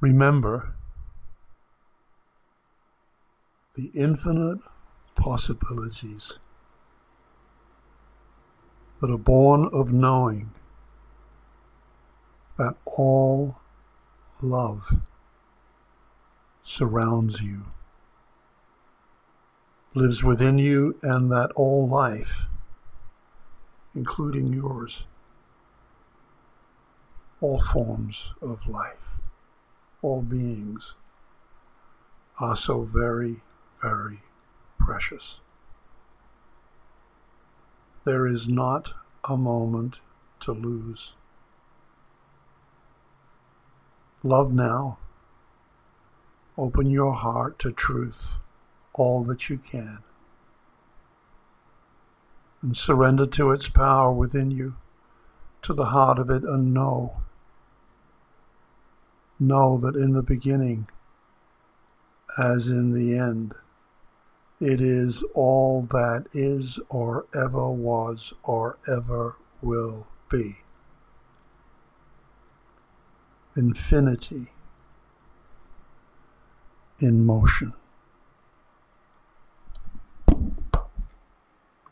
Remember the infinite possibilities that are born of knowing that all love surrounds you, lives within you, and that all life, including yours, all forms of life, all beings, are so very, very precious. There is not a moment to lose. Love now. Open your heart to truth all that you can and surrender to its power within you, to the heart of it, and know. Know that in the beginning, as in the end, it is all that is or ever was or ever will be. Infinity in motion.